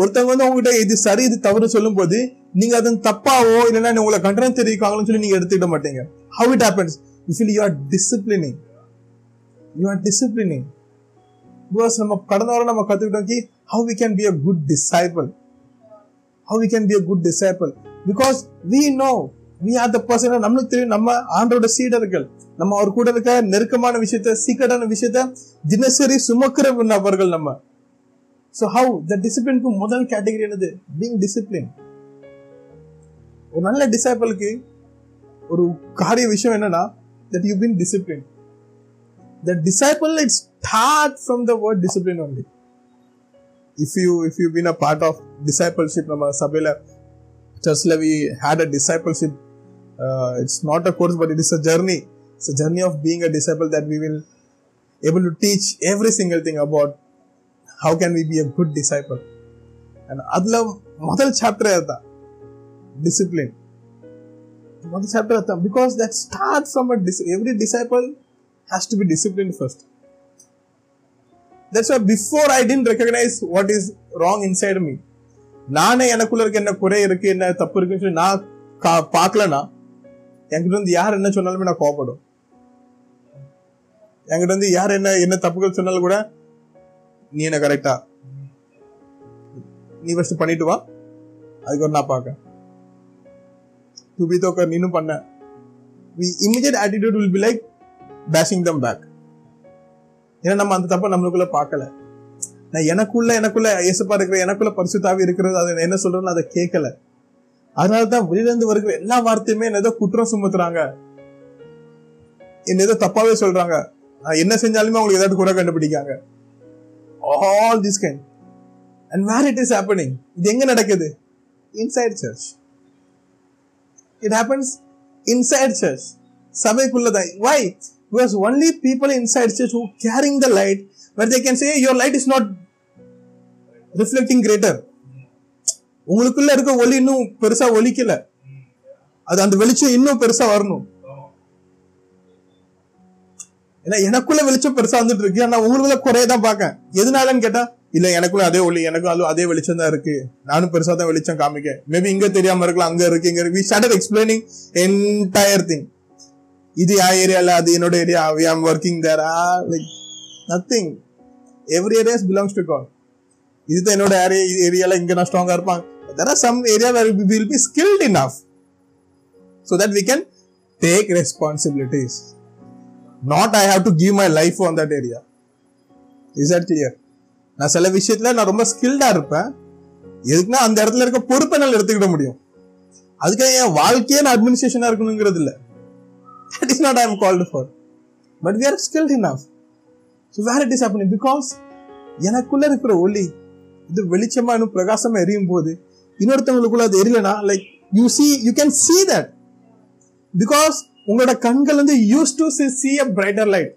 ஒருத்தவங்க வந்து உங்ககிட்ட இது சரி இது தவறு சொல்லும் போது நீங்க அது தப்பாவோ இல்லைன்னா உங்களை கண்டனம் தெரிவிக்காங்கன்னு சொல்லி நீங்க எடுத்துக்கிட மாட்டீங்க. How it happens you feel you are disciplining you are disciplining because நம்ம கடந்த வாரம் நம்ம கத்துக்கிட்டோம் கி how we can be a good disciple how we can be a good disciple because we know we are the person நம்மளுக்கு தெரியும் நம்ம ஆண்டோட சீடர்கள் நம்ம அவர் கூட இருக்க நெருக்கமான விஷயத்த சீக்கிரட்டான விஷயத்த தினசரி சுமக்கிற நபர்கள் நம்ம. ஸோ ஹவு த டிசிப்ளின்க்கு முதல் கேட்டகரி என்னது? பீங் டிசிப்ளின் ஒரு நல்ல டிசைபிளுக்கு ஒரு காரிய விஷயம் என்னன்னா that you been discipline the disciple it start from the word discipline only if you if you've been a part of discipleship நம்ம சபையில சர்ச்ல we had a discipleship uh, it's not a course but it is a journey it's a journey of being a disciple that we will able to teach every single thing about how can we be a good disciple and அதுல முதல் chapter அதுதான் discipline முதல் chapter அதுதான் because that starts from a dis- every disciple has to be disciplined first. That's before I tend recognise what is wrong inside me நானே எனக்குள்ள இருக்க என்ன குறை இருக்கு என்ன தப்பு இருக்குன்னு சொல்லி நான் பார்க்கலனா என்கிட்ட வந்து யார் என்ன சொன்னாலுமே நான் கோவப்படும். என்கிட்ட வந்து யார் என்ன என்ன தப்புகள் சொன்னாலும் கூட நீ என்ன கரெக்டா நீ ஃபர்ஸ்ட் பண்ணிட்டு வா அதுக்கு நான் பார்க்க டு பி தோக்கர் நீனும் பண்ண. We immediate attitude will be like bashing them back ஏன்னா நம்ம அந்த தப்பை நம்மளுக்குள்ள பார்க்கல. நான் எனக்குள்ள எனக்குள்ள இயேசுப்பா இருக்கிற எனக்குள்ள பரிசுத்தாவி இருக்கிறது அதை என்ன சொல்றேன்னு அதை கேட்கல. அதனால தான் வெளியில இருந்து வருகிற எல்லா வார்த்தையுமே என்ன ஏதோ குற்றம் சுமத்துறாங்க. என்ன ஏதோ தப்பாவே சொல்றாங்க. நான் என்ன செஞ்சாலுமே அவங்களுக்கு ஏதாவது கூட கண்டுபிடிக்காங்க. All this kind and where it is happening இது எங்க நடக்குது? Inside church it happens inside church சபைக்குள்ளதான். Why because only people inside church who caring the light where they can say your light is not reflecting greater உங்களுக்குள்ள இருக்க ஒளி இன்னும் பெருசா ஒலிக்கல. அது அந்த வெளிச்சம் இன்னும் பெருசா வரணும். ஏன்னா எனக்குள்ள வெளிச்சம் பெருசா வந்துட்டு இருக்கு. ஆனா உங்களுக்குள்ள குறையதான் பார்க்கேன். எதனாலன்னு கேட்டா இல்ல எனக்குள்ள அதே ஒளி எனக்கும் அது அதே வெளிச்சம் தான் இருக்கு. நானும் பெருசா தான் வெளிச்சம் காமிக்க மேபி இங்க தெரியாம இருக்கலாம் அங்க இருக்கு இங்க இருக்கு. ஸ்டார்டட் எக்ஸ்பிளைனிங் என்டையர் திங் இது யா ஏரியால அது என்னோட area. We am working there like nothing every areas belongs to God இதுதான் என்னோட ஏரியா ஏரியால இங்க நான் ஸ்ட்ராங்கா இருப்பாங்க there are some area where we will be skilled in off so that we can take responsibilities not I have to give my life on that area is that clear நான் சில விஷயத்துல நான் ரொம்ப ஸ்கில்டா இருப்பேன். எதுக்குன்னா அந்த இடத்துல இருக்க பொறுப்பை நான் எடுத்துக்கிட முடியும். அதுக்காக என் வாழ்க்கையே நான் அட்மினிஸ்ட்ரேஷனா இருக்கணுங்கிறது இல்லை. That is not I am called for but we are skilled enough so where it is happening because எனக்குள்ள இருக்கிற ஒளி இது வெளிச்சமா இன்னும் பிரகாசமா எரியும் போது இன்னொருத்தவங்களுக்குள்ள அது எரியலனா like you see you can see that because உங்களோட கண்கள் வந்து use to see a brighter light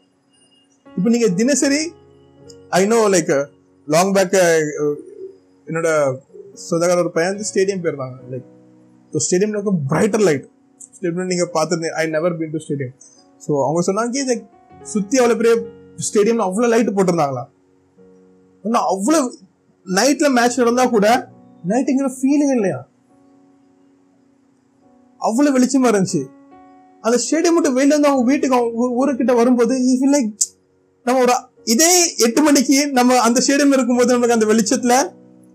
இப்போ நீங்க தினசரி I know like long back என்னோட சொந்தக்கார ஒரு பையன் ஸ்டேடியம் போயிருந்தாங்க. லைக் ஸ்டேடியம்ல இருக்க பிரைட்டர் லைட் ஸ்டேடியம் நீங்கள் பார்த்துருந்தேன் I never been to stadium so அவங்க சொன்னாங்க இதை சுற்றி அவ்வளோ பெரிய ஸ்டேடியம்ல அவ்வளோ லைட் போட்டிருந்தாங்களா? இன்னும் அவ்வளோ நைட்டில் மேட்ச் நடந்தால் கூட நைட்டுங்கிற ஃபீலிங் இல்லையா? அவ்வளோ வெளிச்சமாக இருந்துச்சு. அந்த ஸ்டேடியம் மட்டும் வெளியில வந்து அவங்க வீட்டுக்கு அவங்க ஊருக்கிட்ட வரும்போது லைக் நம்ம ஒரு இதே எட்டு மணிக்கு நம்ம அந்த ஸ்டேடியம் இருக்கும்போது நமக்கு அந்த வெளிச்சத்துல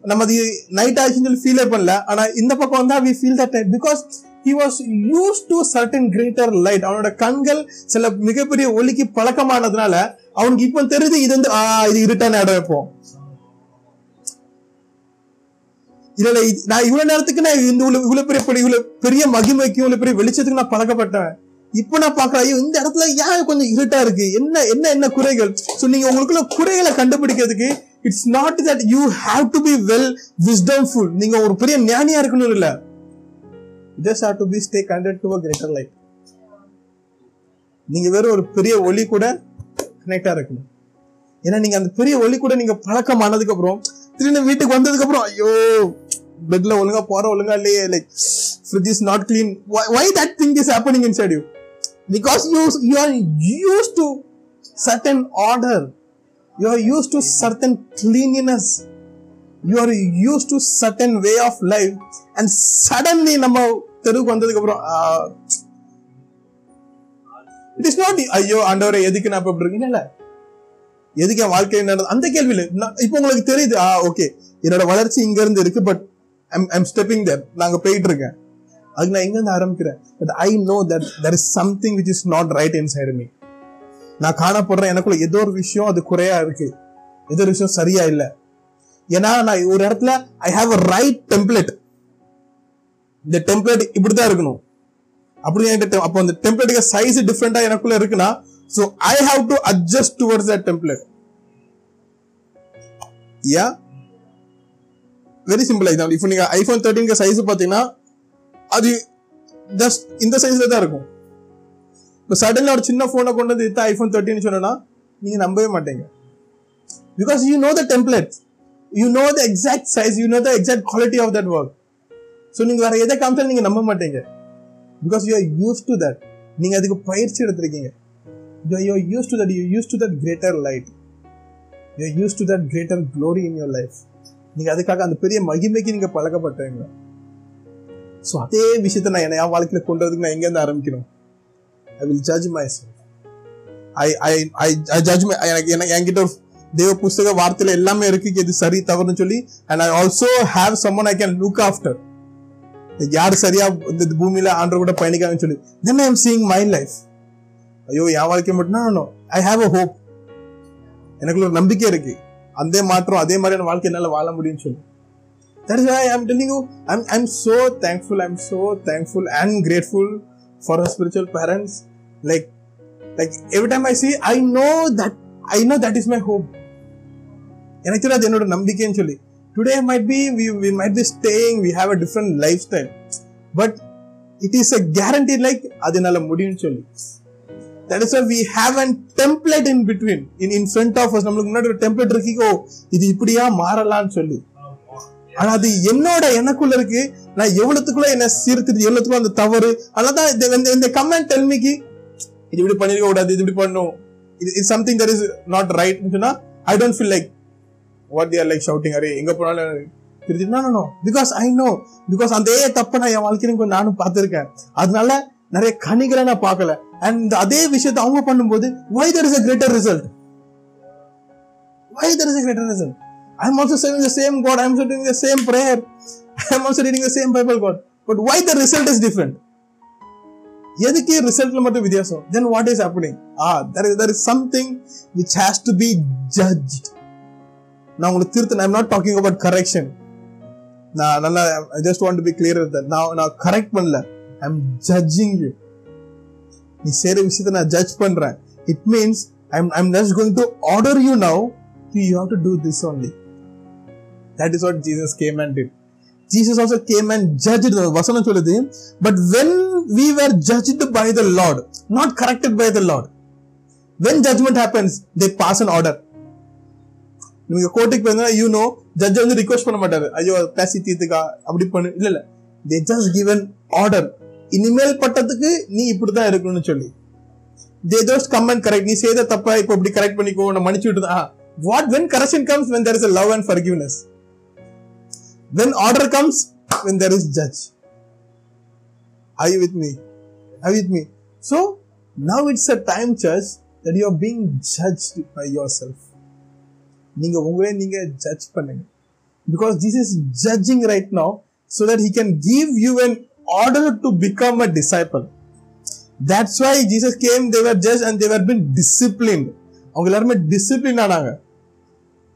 நம்ம அது நைட் ஆச்சுன்னு சொல்லி ஃபீலே பண்ணல. ஆனா இந்த பக்கம் வந்தா we feel that because he was use to certain greater light அவனோட கண்கள் சில மிகப்பெரிய ஒலிக்கு பழக்கமானதுனால அவனுக்கு இப்போ தெரியுது இது வந்து ஆ இது இருட்டான இடம் இப்போ. இல்ல நான் இவ்வளவு நேரத்துக்கு நான் இந்த இவ்வளவு பெரிய படி- இவ்வளவு பெரிய மகிமைக்கு இவ்வளவு பெரிய வெளிச்சத்துக்கு நான் பழக்கப்பட்டேன் இப்போ நான் பாக்குறேன் ஐயோ இந்த இடத்துல ஏன் கொஞ்சம் இருட்டா இருக்கு? என்ன என்ன என்ன குறைகள்? ஸோ நீங்க உங்களுக்குள்ள குறைகளை கண்டுபிடிக்கிறதுக்கு it's not that you have to be well wisdomful நீங்க ஒரு பெரிய ஞானியா இருக்கணும் இல்ல. Just have to be stay connected to a greater light நீங்க வெறும் ஒரு பெரிய ஒளி கூட கனெக்டா இருக்கணும். ஏன்னா நீங்க அந்த பெரிய ஒளி கூட நீங்க பழக்கம் ஆனதுக்கு அப்புறம் திடீர்னு வீட்டுக்கு வந்ததுக்கு அப்புறம் ஐயோ பெட்ல ஒழுங்கா போற ஒழுங்கா இல்லையே like fridge is not clean why that thing is happening inside you because you you are use to certain order you are use to certain cleanliness you are use to certain way of life and suddenly நம்ம தெருவுக்கு வந்ததுக்கு அப்புறம் it is not ஐயோ ஆண்டவரை எதுக்கு நான் இப்ப இருக்கேன்? இல்ல. எதுக்கு என் வாழ்க்கை நடந்தது அந்த கேள்வி இல்ல இப்போ உங்களுக்கு தெரியுது ஆ ஓகே என்னோட வளர்ச்சி இங்க இருந்து இருக்கு பட் ஐம் ஸ்டெப்பிங் தேர் நாங்க போயிட்டு இருக்கேன். அதுக்கு நான் எங்க இருந்து ஆரம்பிக்கிறேன்? But I know that there is something which is not right inside me நான் காணப்படுறேன் எனக்குள்ள ஏதோ ஒரு விஷயம் அது குறையா இருக்கு. ஏதோ ஒரு விஷயம் சரியா இல்ல. ஏன்னா நான் ஒரு இடத்துல I have a right template இந்த டெம்ப்ளேட் இப்படிதான் இருக்கணும். அப்படி என்கிட்ட அப்போ அந்த டெம்ப்ளேட்டுக்கு சைஸ் டிஃப்ரெண்டா எனக்குள்ள இருக்குன்னா so I have to adjust towards that template yeah very simple example இப்போ நீங்க ஐபோன் தேர்ட்டின் சைஸ் பாத்தீங்கன்னா அது ஜஸ்ட் இந்த சைஸ்ல தான் இருக்கும். இப்போ சடனாக ஒரு சின்ன ஃபோனை கொண்டு வந்து இத்த ஐபோன் தேர்ட்டின்னு சொன்னா நீங்க நம்பவே மாட்டீங்க. Because you know the template you know the exact size you know the exact quality of that work so நீங்க வேற எதை காமிச்சாலும் நீங்க நம்ப மாட்டீங்க? Because you are use to that நீங்க அதுக்கு பயிற்சி எடுத்திருக்கீங்க. You are use to that you use to that greater light you are use to that greater glory in your life நீங்க அதுக்காக அந்த பெரிய மகிமைக்கு நீங்க பழக்கப்பட்டவங்க ஸோ அதே விஷயத்த நான் என்ன என் வாழ்க்கையில் கொண்டு வரதுக்கு நான் எங்கேருந்து ஆரம்பிக்கணும்? I will judge my I I I I judge my எனக்கு எனக்கு என்கிட்ட ஒரு தேவ புஸ்தக வார்த்தையில் எல்லாமே இருக்கு. இது சரி தவறுன்னு சொல்லி and I also have someone I can look after யார் சரியா இந்த பூமியில ஆண்டவர் கூட பயணிக்காங்கன்னு சொல்லி then I am seeing my life ஐயோ என் வாழ்க்கை மட்டும் ஐ ஹாவ் அ ஹோப் எனக்குள்ள ஒரு நம்பிக்கை இருக்கு. அதே மாற்றம் அதே மாதிரியான வாழ்க்கை என்னால வாழ முடியும்னு சொல்லி. That is why thankful telling you, I'm, I'm so thankful, I'm so thankful and grateful for our spiritual parents. Like, like every time I see, I know that, எனக்கு தெரியாது என்னோட நம்பிக்கைன்னு சொல்லி. Today might be we might be staying we have a different life style but it is a guarantee like அது முடியும்னு சொல்லி that is we have an template in between in in front of நம்மளுக்கு முன்னாடி ஒரு template இருக்கோ இது இப்படியா மாறலாம்னு சொல்லி. ஆனா அது என்னோட எனக்குள்ள இருக்கு. நான் எவ்வளவுக்குள்ள என்ன சீர்திருத்தி எவ்வளவுக்குள்ள அந்த தவறு அதனால இந்த- இந்த கமெண்ட் டெல்மிக்கு இது இப்படி பண்ணிருக்க கூடாது இது இப்படி பண்ணும் இது இது something that is not right சொன்னா I don't feel like what there like shouting array எங்க போனாலும் Trichy because I know because அதே தப்பை நான் என் வாழ்க்கையிலும் நானும் பார்த்துருக்கேன் அதனால நிறைய கணிகளை நான் பார்க்கல அண்ட் அதே விஷயத்தை அவங்க பண்ணும்போது why there is a greater result why there is a greater result I am also saving the same God I am saving the same prayer I am also reading the same Bible God but why the result is different எதுக்கு ரிசல்ட்ல மட்டும் வித்தியாசம் then what is happening ah there is there is something which has to be judge நான் உங்களுக்கு திருத்த I'm not talking about correction நான் நல்லா just want be clear நான் நான் கரெக்ட் பண்ணல. ஐ எம் ஜட்ஜிங் யூ நீ செய்யற விஷயத்தை நான் ஜட்ஜ் பண்றேன். It means I am I am just going to order you now you have to do this only that is what Jesus came and it Jesus also came and judge வசனம் சொல்லுது. But when we were judged by the lord not corrected by the lord when judgement happens they pass an order நீங்க கோர்ட்டுக்கு போயிருந்தா you know judge வந்து request பண்ண மாட்டாரு. ஐயோ பேசி தீர்த்துக்கா அப்படி பண்ணு. இல்ல இல்ல. தே ஜஸ்ட் கிவன் ஆர்டர் இனிமேல் பட்டத்துக்கு நீ இப்படிதான் இருக்கணும்னு சொல்லி. They just come and correct நீ செய்த தப்பா இப்ப இப்படி கரெக்ட் பண்ணிக்கோ நான் மன்னிச்சு விட்டுதான். What when correction comes when there is love and forgiveness when order comes when there is judge I with me I with me with now it's a time church that you are being judge by yourself yourself. நீங்க உங்களே நீங்க judge பண்ணுங்க because this is judging right now so that he can give you an order to become a disciple that's why jesus came they were judged and they were being disciplined அவங்க எல்லாருமே discipline ஆனாங்க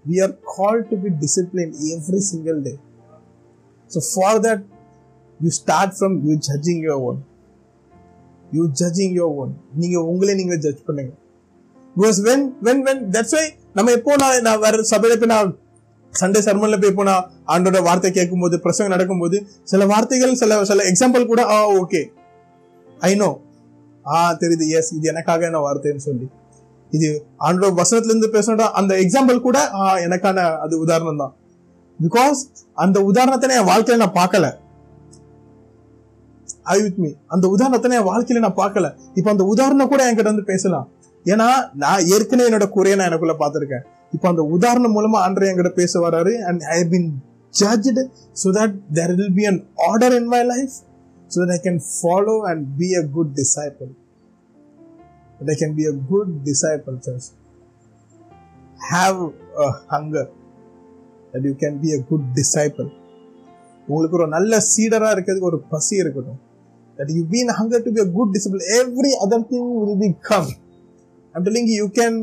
we are called to be disciplined every single day so for that you start from you judging your own you judging your own நீங்க உங்களே நீங்க judge பண்ணுங்க because when when when that's why நம்ம எப்போ நான் நான் வேற சபையில போய் நான் சண்டே சர்மன்ல போய் போனா நான் ஆண்டோட வார்த்தை கேட்கும்போது பிரசங்கம் நடக்கும்போது சில வார்த்தைகள் சில சில எக்ஸாம்பிள் கூட ஆ ஓகே ஐ நோ ஆ தெரியுது எஸ் இது எனக்காக என்ன வார்த்தைன்னு சொல்லி. இது ஆண்டோட வசனத்துல இருந்து பேசுறா அந்த எக்ஸாம்பிள் கூட ஆ எனக்கான அது உதாரணம் தான். பிகாஸ் அந்த உதாரணத்தை என் வாழ்க்கையில நான் பார்க்கல. ஐ வித் மீ அந்த உதாரணத்தை என் வாழ்க்கையில நான் பார்க்கல. இப்ப அந்த உதாரணம் கூட என்கிட்ட வந்து பேசலாம். ஏன்னா நான் ஏற்கனவே என்னோட குறைய நான் எனக்குள்ள பார்த்துருக்கேன். இப்போ அந்த உதாரணம் மூலமா ஆண்டரை என்கிட்ட பேச வராரு and I been judged so that there will be an order in my life so that I can follow and be a good disciple that I can be a good disciple church have a hunger that you can be a good disciple உங்களுக்கு ஒரு நல்ல சீடராக இருக்கிறதுக்கு ஒரு பசி இருக்கட்டும். That you been hunger to be a good disciple every other thing will become i'm telling you you can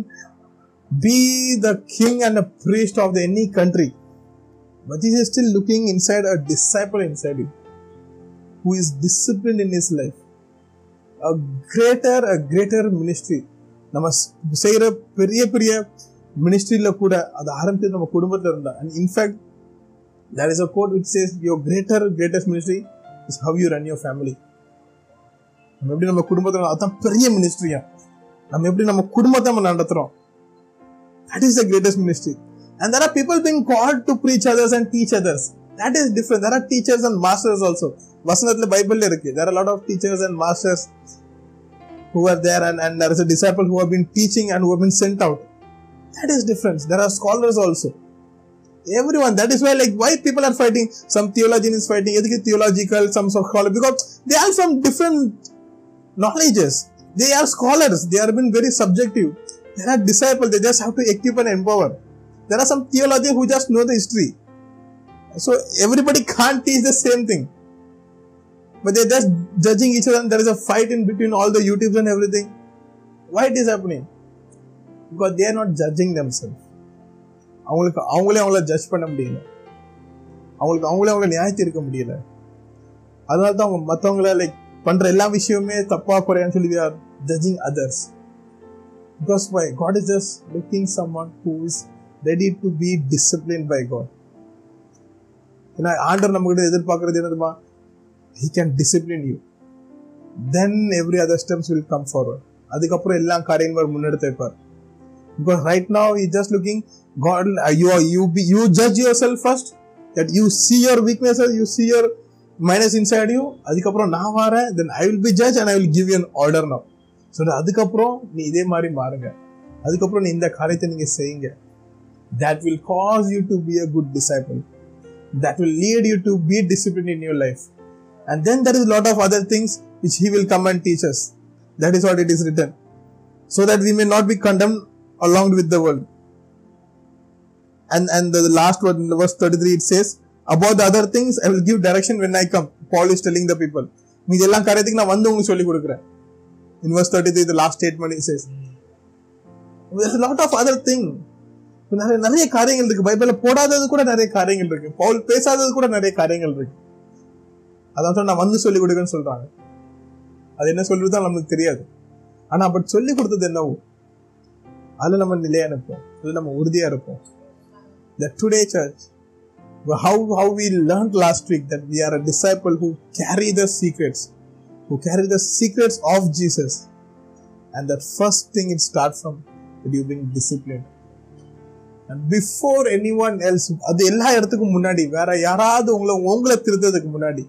be the king and a priest of the any country but he is still looking inside a disciple inside you who is disciplined in his life a greater a greater ministry நம்ம செய்கிற பெரிய பெரிய மினிஸ்ட்ரியில் கூட அதை ஆரம்பிச்சது நம்ம குடும்பத்தில் இருந்தா and in fact there is a quote which says your greater greatest ministry is how you run your family நம்ம எப்படி நம்ம குடும்பத்தில் அதுதான் பெரிய மினிஸ்ட்ரியா நம்ம எப்படி நம்ம குடும்பத்தை நம்ம நடத்துறோம் that is the greatest ministry and there are people being called to preach others and teach others that is different there are teachers and masters also வசனத்துல பைபிள்ல இருக்கு there are a lot of teachers and masters who are there and, and there is a disciple who have been teaching and who have been sent out that is different there are scholars also everyone that is why like why people are fighting some theologian is fighting எதுக்கு theological some scholar because they are some different knowledges they are scholars they are been very subjective they are disciples they just have to equip and empower there are some theologians who just know the history so everybody can't teach the same thing but they're just judging each other and there is a fight in between all the YouTubes and everything. Why it is happening? Because they are not judging themselves. அவங்களுக்கு அவங்களே அவங்கள judge பண்ண முடியல அவங்களுக்கு அவங்களே அவங்கள நியாயத்தி இருக்க முடியல அதனால தான் அவங்க மற்றவங்கள லைக் பண்ற எல்லா விஷயமுமே தப்பா குறையான்னு சொல்லி are judging others because why God is just looking someone who is ready to be discipline by God ஏன்னா ஆண்டர் நம்ம கிட்ட எதிர்பார்க்கறது என்னதுமா he can discipline you then every other steps will come forward அதுக்கப்புறம் எல்லா காரியங்களும் முன்னெடுத்து வைப்பார். Because right now he just looking God you you be you judge yourself first that you see your weakness you see your minus inside you அதுக்கப்புறம் நான் வரேன் then I will be judge and I will give you an order now சொல்ற அதுக்கப்புறம் நீ இதே மாதிரி மாறுங்க. அதுக்கப்புறம் நீ இந்த காரியத்தை நீங்க செய்யுங்க. That will cause you to be a good disciple that will lead you to be discipline in your life and then there is lot of other things which he will come and teachers that is what it is written so that we may not be condemned along with the world. And and the, the last word in verse 33 it says, About the other things, I will give direction when I come. Paul is telling the people. மீதி காரியத்துக்கு நான் வந்து உங்களுக்கு சொல்லிக் கொடுக்குறேன். In verse 33 the last statement he says there's a lot of other thing. நிறைய நிறைய காரியங்கள் இருக்கு. பைபிள்ல போடாதது கூட நிறைய காரியங்கள் இருக்கு. பவுல் பேசாதது கூட நிறைய காரியங்கள் இருக்கு. அதான் சொல்ல நான் வந்து சொல்லி கொடுக்கன்னு சொல்றாங்க. அது என்ன சொல்றதுதான் நமக்கு தெரியாது. ஆனா அப்படி சொல்லி கொடுத்தது என்னவோ? அதுல நம்ம நிலையா இருப்போம் அதுல நம்ம உறுதியா இருப்போம். The today church how how we learned last week that we are a disciple who carry the secrets. Who carry the secrets of Jesus. And that first thing it starts from that you being disciplined. And before anyone else அது எல்லா இடத்துக்கும் முன்னாடி வேற யாராவது உங்களை உங்களை திருத்ததுக்கு முன்னாடி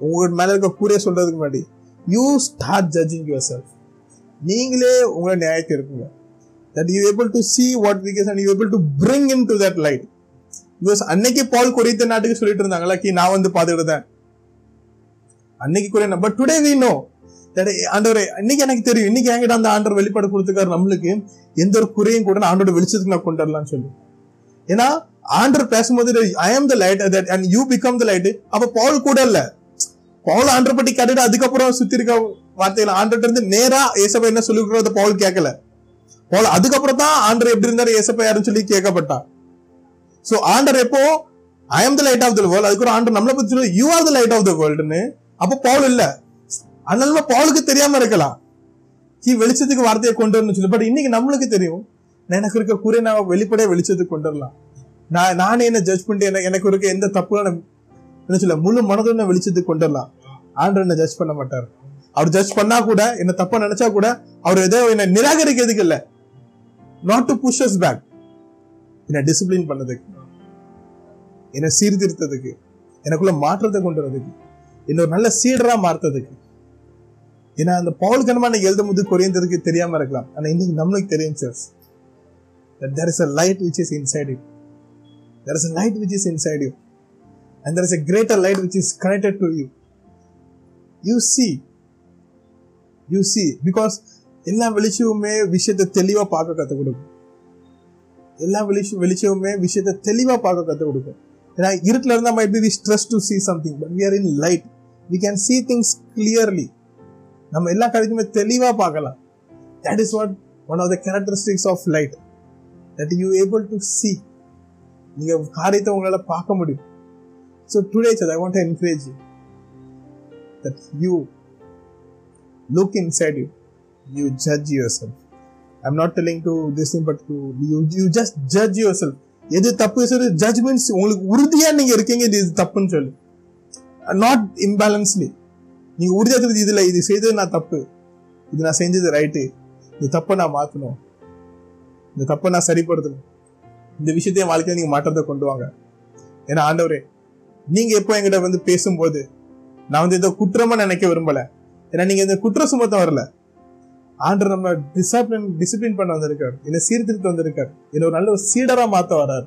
உங்கள் மேல இருக்க கூறிய சொல்றதுக்கு முன்னாடி you start judging yourself நீங்களே உங்களை நியாயத்தை இருக்குங்க that you able to see what weakness and you able to bring into that light because அன்னைக்கு பால் குறைத்த நாட்டுக்கு சொல்லிட்டு இருந்தாங்களா கி நான் வந்து பார்த்துக்கிட்டு தான் அன்னைக்கு குறைய பட் டுடே வி நோ ஆண்டவரே இன்னைக்கு எனக்கு தெரியும் இன்னைக்கு என்கிட்ட அந்த ஆண்டவர் வெளிப்பாடு கொடுத்துருக்காரு நம்மளுக்கு. எந்த ஒரு குறையும் கூட நான் ஆண்டோட வெளிச்சத்துக்கு நான் கொண்டு வரலாம்னு சொல்லி. ஏன்னா ஆண்டர் பேசும்போது I am the light that and you become the light அப்ப பால் கூட இல்ல. பவுல் ஆண்டர் பட்டி கேட்டுட்டு அதுக்கப்புறம் சுத்தி இருக்க வார்த்தையில ஆண்டர்ட்ட இருந்து நேரா ஏசப்பா என்ன சொல்லி கொடுக்கறத பவுல் கேட்கல. பவுல் அதுக்கப்புறம் தான் ஆண்டர் எப்படி இருந்தாரு? ஏசப்பா யாருன்னு சொல்லி கேட்கப்பட்டா சோ ஆண்டர் எப்போ? I am the light of the world அதுக்கு ஆண்டர் நம்மளை பத்தி சொல்லி you are the light of the வேர்ல்டுன்னு அப்போ பவுல் இல்ல. அதனால பவுலுக்கு தெரியாம இருக்கலாம். கீ வெளிச்சத்துக்கு வார்த்தையை கொண்டு வரணும்னு சொல்லி. பட் இன்னைக்கு நம்மளுக்கு தெரியும். எனக்கு இருக்க குறை நான் வெளிப்படையா வெளிச்சத்துக்கு கொண்டு வரலாம். நான் நானே என்ன ஜட்ஜ் பண்ணிட்டு எனக்கு எனக்கு இருக்க எந்த தப்பு என்ன சொல்ல முழு மனதோட வெளிச்சத்துக்கு கொண்டு வரலாம். ஆண்டர் என்ன ஜட்ஜ் பண்ண மாட்டார். அவர் ஜட்ஜ் பண்ணா கூட என்ன தப்பா நினைச்சா கூட அவர் ஏதோ என்ன நிராகரிக்கிறதுக்கு இல்ல. Not to push us back என்ன டிசிப்ளின் பண்ணதுக்கு. என்ன சீர்திருத்ததுக்கு. எனக்குள்ள மாற்றத்தை கொண்டு வரதுக்கு. இன்னொரு நல்ல சீடரா மாற்றதுக்கு ஏன்னா அந்த பவுல் கனமான எழுதும் போது குறைந்ததுக்கு தெரியாம இருக்கலாம். ஆனா இன்னைக்கு நம்மளுக்கு தெரியும் sir that there is a light which is inside you. There is a light which is inside you. And there is a greater light which is connected to you. You see. You see. Because எல்லா வெளிச்சமுமே விஷயத்தை தெளிவா பார்க்க கற்றுக் கொடுக்கும். எல்லா வெளிச்சம் வெளிச்சமுமே விஷயத்தை தெளிவா பார்க்க கற்றுக் கொடுக்கும். ஏன்னா இருட்டில் இருந்தால் might be we stress to see something but we are in light we can see things clearly நம்ம எல்லா கருத்துமே தெளிவாக பார்க்கலாம் that is what one of the characteristics of light that you able to see நீங்கள் காரியத்தை உங்களால் பார்க்க முடியும் so today sir I want encourage you that you look inside you you judge yourself I am not telling to this thing but to you you just judge yourself எது தப்பு சொல்லி judgements உங்களுக்கு உறுதியாக நீங்கள் இருக்கீங்க இது தப்புன்னு சொல்லி நாட் இம்பேலன்ஸ்லி நீங்க உறுதியா இதில் இதுல இது செய்தது நான் தப்பு. இது நான் செஞ்சது ரைட்டு இந்த தப்பை நான் மாத்தணும். இந்த தப்பை நான் சரிப்படுத்தணும். இந்த விஷயத்தையும் என் வாழ்க்கையில நீங்க மாற்றத்தை கொண்டு வாங்க. ஏன்னா ஆண்டவரே நீங்க எப்போ என்கிட்ட வந்து பேசும்போது நான் வந்து ஏதோ குற்றமா நினைக்க விரும்பல. ஏன்னா நீங்க இந்த குற்ற சுமத்தம் வரல. ஆண்டர் நம்ம டிசிப்ளின் டிசிப்ளின் பண்ண வந்திருக்கார். என்ன சீர்திருத்த வந்திருக்கார். என்ன ஒரு நல்ல ஒரு சீடரா மாத்த வராரு